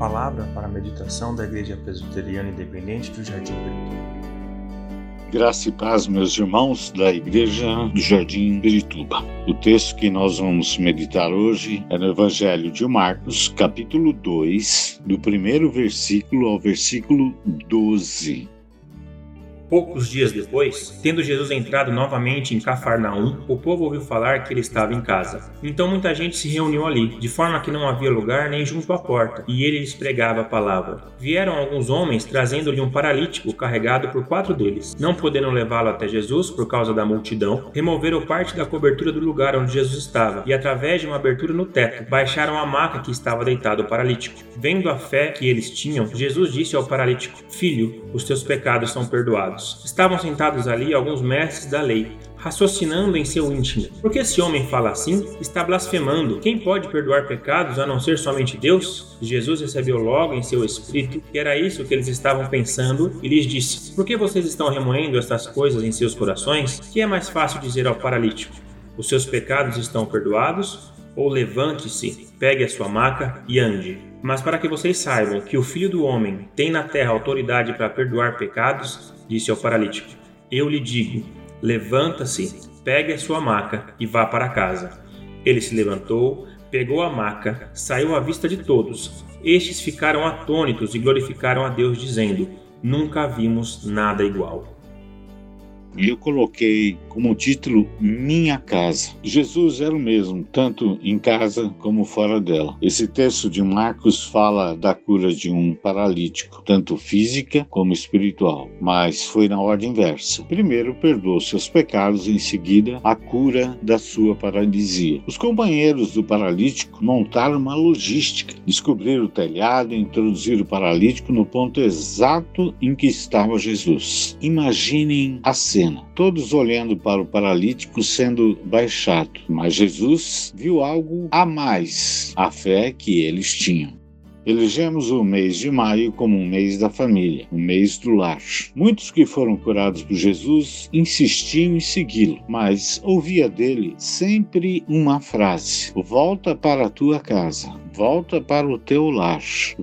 Palavra para a meditação da Igreja Presbiteriana Independente do Jardim Pirituba. Graça e paz, meus irmãos da Igreja do Jardim Pirituba. O texto que nós vamos meditar hoje é no Evangelho de Marcos, capítulo 2, do primeiro versículo ao versículo 12. Poucos dias depois, tendo Jesus entrado novamente em Cafarnaum, o povo ouviu falar que ele estava em casa. Então muita gente se reuniu ali, de forma que não havia lugar nem junto à porta, e ele lhes pregava a palavra. Vieram alguns homens trazendo-lhe um paralítico carregado por quatro deles. Não podendo levá-lo até Jesus por causa da multidão, removeram parte da cobertura do lugar onde Jesus estava, e através de uma abertura no teto, baixaram a maca que estava deitado o paralítico. Vendo a fé que eles tinham, Jesus disse ao paralítico: Filho, os teus pecados são perdoados. Estavam sentados ali alguns mestres da lei, raciocinando em seu íntimo: Por que esse homem fala assim? Está blasfemando. Quem pode perdoar pecados a não ser somente Deus? Jesus recebeu logo em seu espírito que era isso que eles estavam pensando e lhes disse: Por que vocês estão remoendo estas coisas em seus corações? Que é mais fácil dizer ao paralítico: Os seus pecados estão perdoados? Ou levante-se, pegue a sua maca e ande. Mas para que vocês saibam que o Filho do Homem tem na terra autoridade para perdoar pecados, disse ao paralítico: Eu lhe digo, levanta-se, pegue a sua maca e vá para casa. Ele se levantou, pegou a maca, saiu à vista de todos. Estes ficaram atônitos e glorificaram a Deus, dizendo: Nunca vimos nada igual. E eu coloquei como título Minha Casa. Jesus era o mesmo, tanto em casa como fora dela. Esse texto de Marcos fala da cura de um paralítico, tanto física como espiritual, mas foi na ordem inversa. Primeiro perdoou seus pecados, em seguida a cura da sua paralisia. Os companheiros do paralítico montaram uma logística, descobriram o telhado e introduziram o paralítico no ponto exato em que estava Jesus. Imaginem a cena cena, todos olhando para o paralítico sendo baixado. Mas Jesus viu algo a mais, a fé que eles tinham. Elegemos o mês de maio como um mês da família, um mês do lar. Muitos que foram curados por Jesus insistiam em segui-lo, mas ouvia dele sempre uma frase: Volta para a tua casa, volta para o teu lar,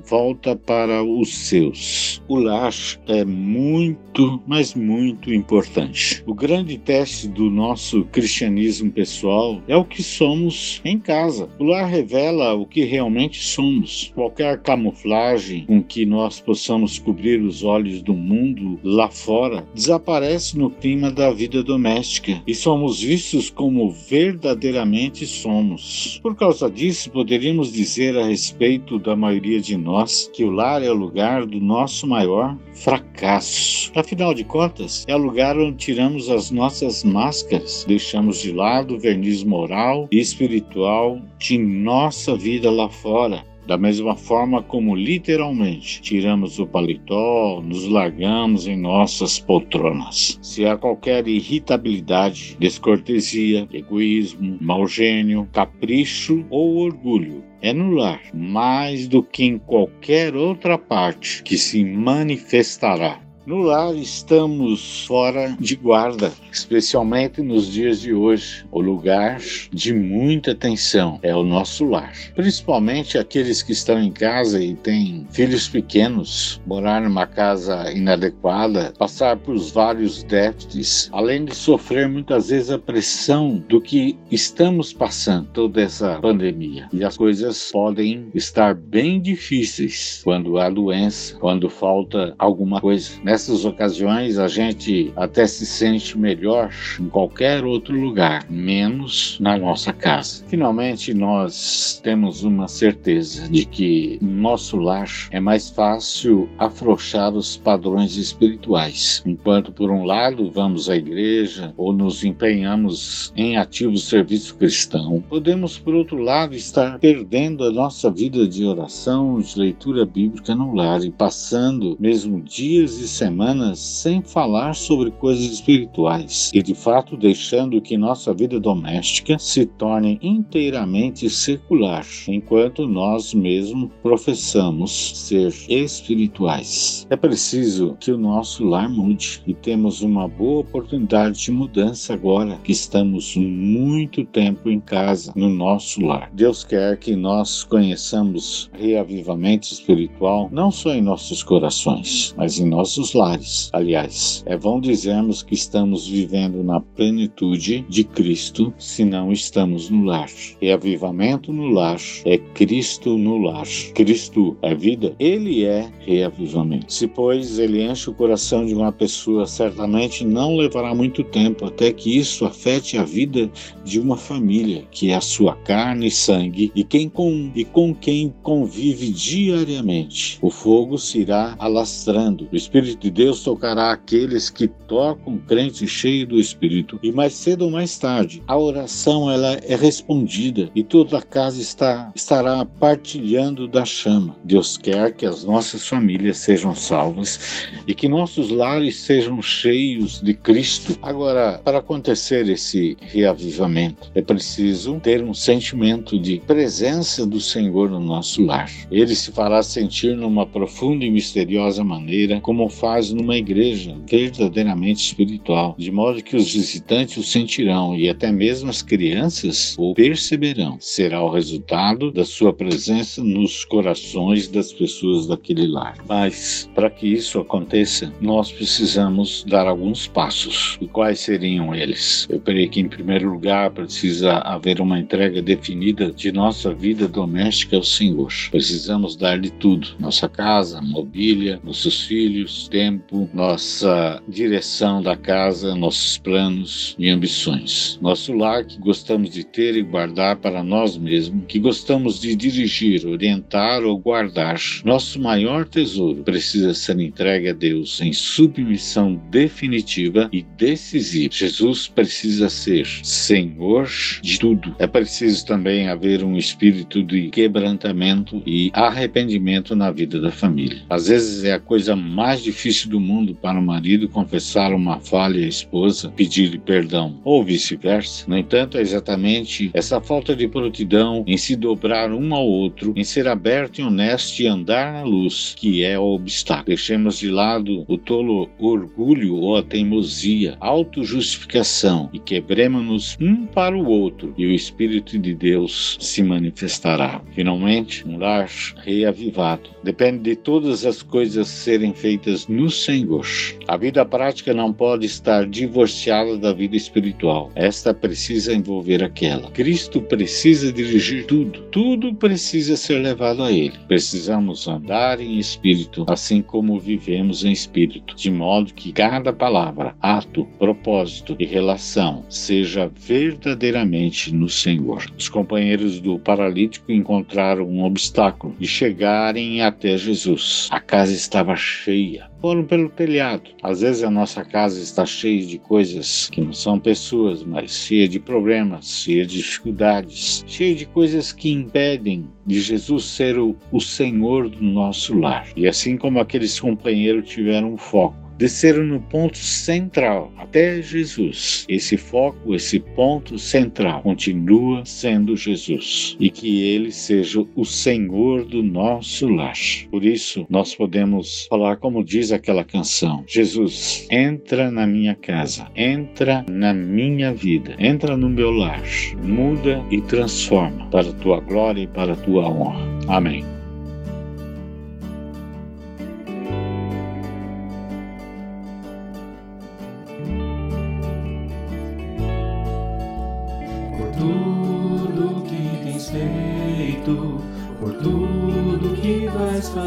volta para os seus. O lar é muito, mas muito importante. O grande teste do nosso cristianismo pessoal é o que somos em casa. O lar revela o que realmente somos. Qualquer camuflagem com que nós possamos cobrir os olhos do mundo lá fora desaparece no clima da vida doméstica e somos vistos como verdadeiramente somos. Por causa disso, poderíamos dizer dizer a respeito da maioria de nós que o lar é o lugar do nosso maior fracasso. Afinal de contas, é o lugar onde tiramos as nossas máscaras, deixamos de lado o verniz moral e espiritual de nossa vida lá fora da mesma forma como literalmente tiramos o paletó, nos largamos em nossas poltronas. Se há qualquer irritabilidade, descortesia, egoísmo, mau gênio, capricho ou orgulho, é no lar, mais do que em qualquer outra parte que se manifestará no lar estamos fora de guarda, especialmente nos dias de hoje. O lugar de muita atenção é o nosso lar. Principalmente aqueles que estão em casa e têm filhos pequenos, morar numa casa inadequada, passar por vários déficits, além de sofrer muitas vezes a pressão do que estamos passando toda essa pandemia. E as coisas podem estar bem difíceis quando há doença, quando falta alguma coisa. Nessa nessas ocasiões a gente até se sente melhor em qualquer outro lugar, menos na nossa casa. Finalmente, nós temos uma certeza de que no nosso lar é mais fácil afrouxar os padrões espirituais. Enquanto, por um lado, vamos à igreja ou nos empenhamos em ativo serviço cristão, podemos, por outro lado, estar perdendo a nossa vida de oração, de leitura bíblica no lar e passando mesmo dias e semanas semanas sem falar sobre coisas espirituais e, de fato, deixando que nossa vida doméstica se torne inteiramente secular, enquanto nós mesmos professamos ser espirituais. É preciso que o nosso lar mude e temos uma boa oportunidade de mudança agora que estamos muito tempo em casa, no nosso lar. Deus quer que nós conheçamos reavivamento espiritual não só em nossos corações, mas em nossos lares. Aliás, é bom dizermos que estamos vivendo na plenitude de Cristo se não estamos no lar. Reavivamento no lar é Cristo no lar. Cristo é vida, ele é reavivamento. Se, pois, ele enche o coração de uma pessoa, certamente não levará muito tempo até que isso afete a vida de uma família, que é a sua carne e sangue, e, quem com, e com quem convive diariamente. O fogo se irá alastrando. O Espírito de Deus tocará aqueles que tocam crente cheio do Espírito. E mais cedo ou mais tarde, a oração ela é respondida e toda a casa está, estará partilhando da chama. Deus quer que as nossas famílias sejam salvas e que nossos lares sejam cheios de Cristo. Agora, para acontecer esse reavivamento, é preciso ter um sentimento de presença do Senhor no nosso lar. Ele se fará sentir numa profunda e misteriosa maneira, como faz numa igreja verdadeiramente espiritual, de modo que os visitantes o sentirão e até mesmo as crianças o perceberão. Será o resultado da sua presença nos corações das pessoas daquele lar. Mas, para que isso aconteça, nós precisamos dar alguns passos. E quais seriam eles? Eu creio que, em primeiro lugar, precisa haver uma entrega definida de nossa vida doméstica ao Senhor. Precisamos dar-lhe tudo: nossa casa, mobília, nossos filhos, tempo, nossa direção da casa, nossos planos e ambições. Nosso lar que gostamos de ter e guardar para nós mesmos, que gostamos de dirigir, orientar ou guardar. Nosso maior tesouro precisa ser entregue a Deus em submissão definitiva e decisiva. Jesus precisa ser Senhor de tudo. É preciso também haver um espírito de quebrantamento e arrependimento na vida da família. Às vezes é a coisa mais difícil do mundo para o marido confessar uma falha à esposa, pedir perdão, ou vice-versa. No entanto, é exatamente essa falta de prontidão em se dobrar um ao outro, em ser aberto e honesto e andar na luz, que é o obstáculo. Deixemos de lado o tolo orgulho ou a teimosia, autojustificação e quebremos-nos um para o outro e o Espírito de Deus se manifestará. Finalmente, um lar reavivado depende de todas as coisas serem feitas no Senhor. A vida prática não pode estar divorciada da vida espiritual. Esta precisa envolver aquela. Cristo precisa dirigir tudo. Tudo precisa ser levado a Ele. Precisamos andar em espírito, assim como vivemos em espírito, de modo que cada palavra, ato, propósito e relação seja verdadeiramente no Senhor. Os companheiros do paralítico encontraram um obstáculo de chegarem até Jesus. A casa estava cheia foram pelo telhado. Às vezes a nossa casa está cheia de coisas que não são pessoas, mas cheia de problemas, cheia de dificuldades, cheia de coisas que impedem de Jesus ser o, o Senhor do nosso lar. E assim como aqueles companheiros tiveram um foco, desceram no ponto central até Jesus. Esse foco, esse ponto central continua sendo Jesus e que ele seja o Senhor do nosso lar. Por isso, nós podemos falar como diz aquela canção: Jesus, entra na minha casa, entra na minha vida, entra no meu lar, muda e transforma para a tua glória e para a tua honra. Amém.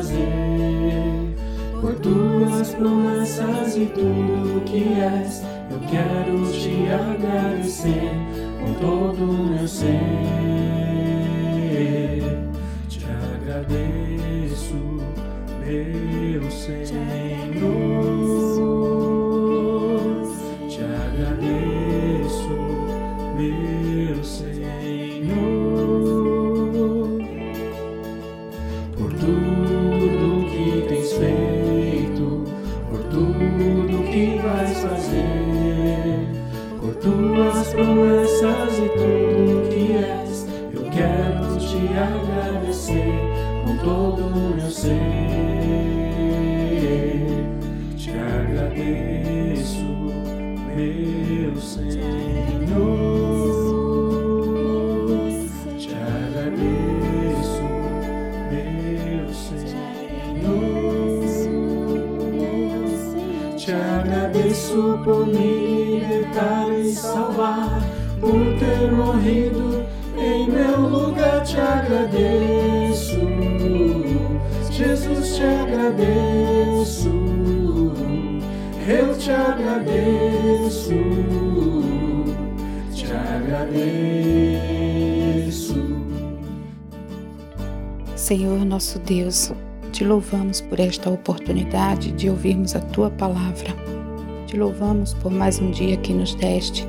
Fazer. Por tuas promessas e tudo que és, eu quero te agradecer com todo o meu ser. Te agradeço, meu Senhor. Tuas promessas e tudo que és. Eu quero te agradecer com todo o meu ser. Te agradeço, meu Senhor. Te agradeço por me libertar e salvar, por ter morrido em meu lugar. Te agradeço, Jesus, te agradeço. Eu te agradeço, te agradeço. Senhor nosso Deus, te louvamos por esta oportunidade de ouvirmos a tua palavra. Te louvamos por mais um dia que nos deste,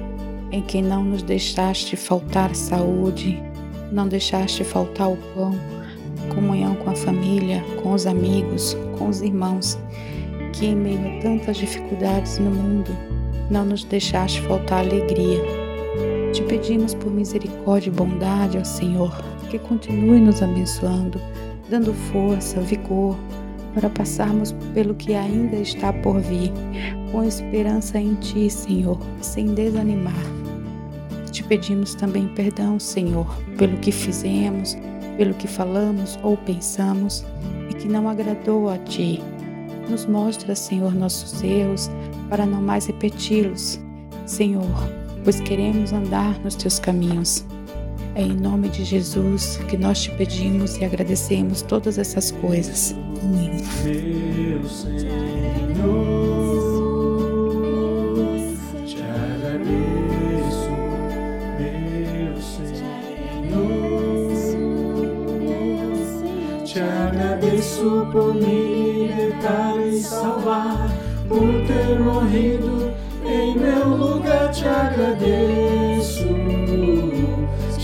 em que não nos deixaste faltar saúde, não deixaste faltar o pão, comunhão com a família, com os amigos, com os irmãos, que em meio a tantas dificuldades no mundo, não nos deixaste faltar alegria. Te pedimos por misericórdia e bondade ao Senhor, que continue nos abençoando, dando força, vigor, para passarmos pelo que ainda está por vir, com esperança em Ti, Senhor, sem desanimar. Te pedimos também perdão, Senhor, pelo que fizemos, pelo que falamos ou pensamos e que não agradou a Ti. Nos mostra, Senhor, nossos erros para não mais repeti-los, Senhor, pois queremos andar nos Teus caminhos. É em nome de Jesus que nós te pedimos e agradecemos todas essas coisas. Amém. Meu Senhor, te agradeço, meu Senhor. Te agradeço por me libertar e salvar, por ter morrido em meu lugar. Te agradeço,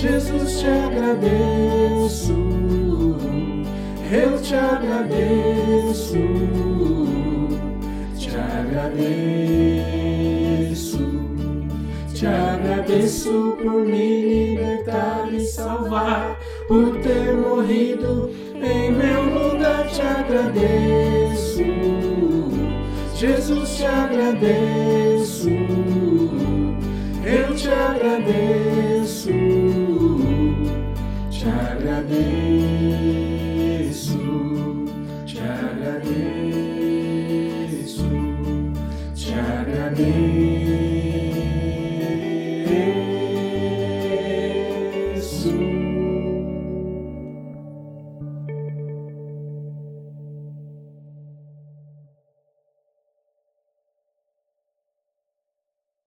Jesus, te agradeço. Eu te agradeço, te agradeço, te agradeço por me libertar e salvar, por ter morrido em meu lugar. Te agradeço, Jesus, te agradeço, eu te agradeço, te agradeço.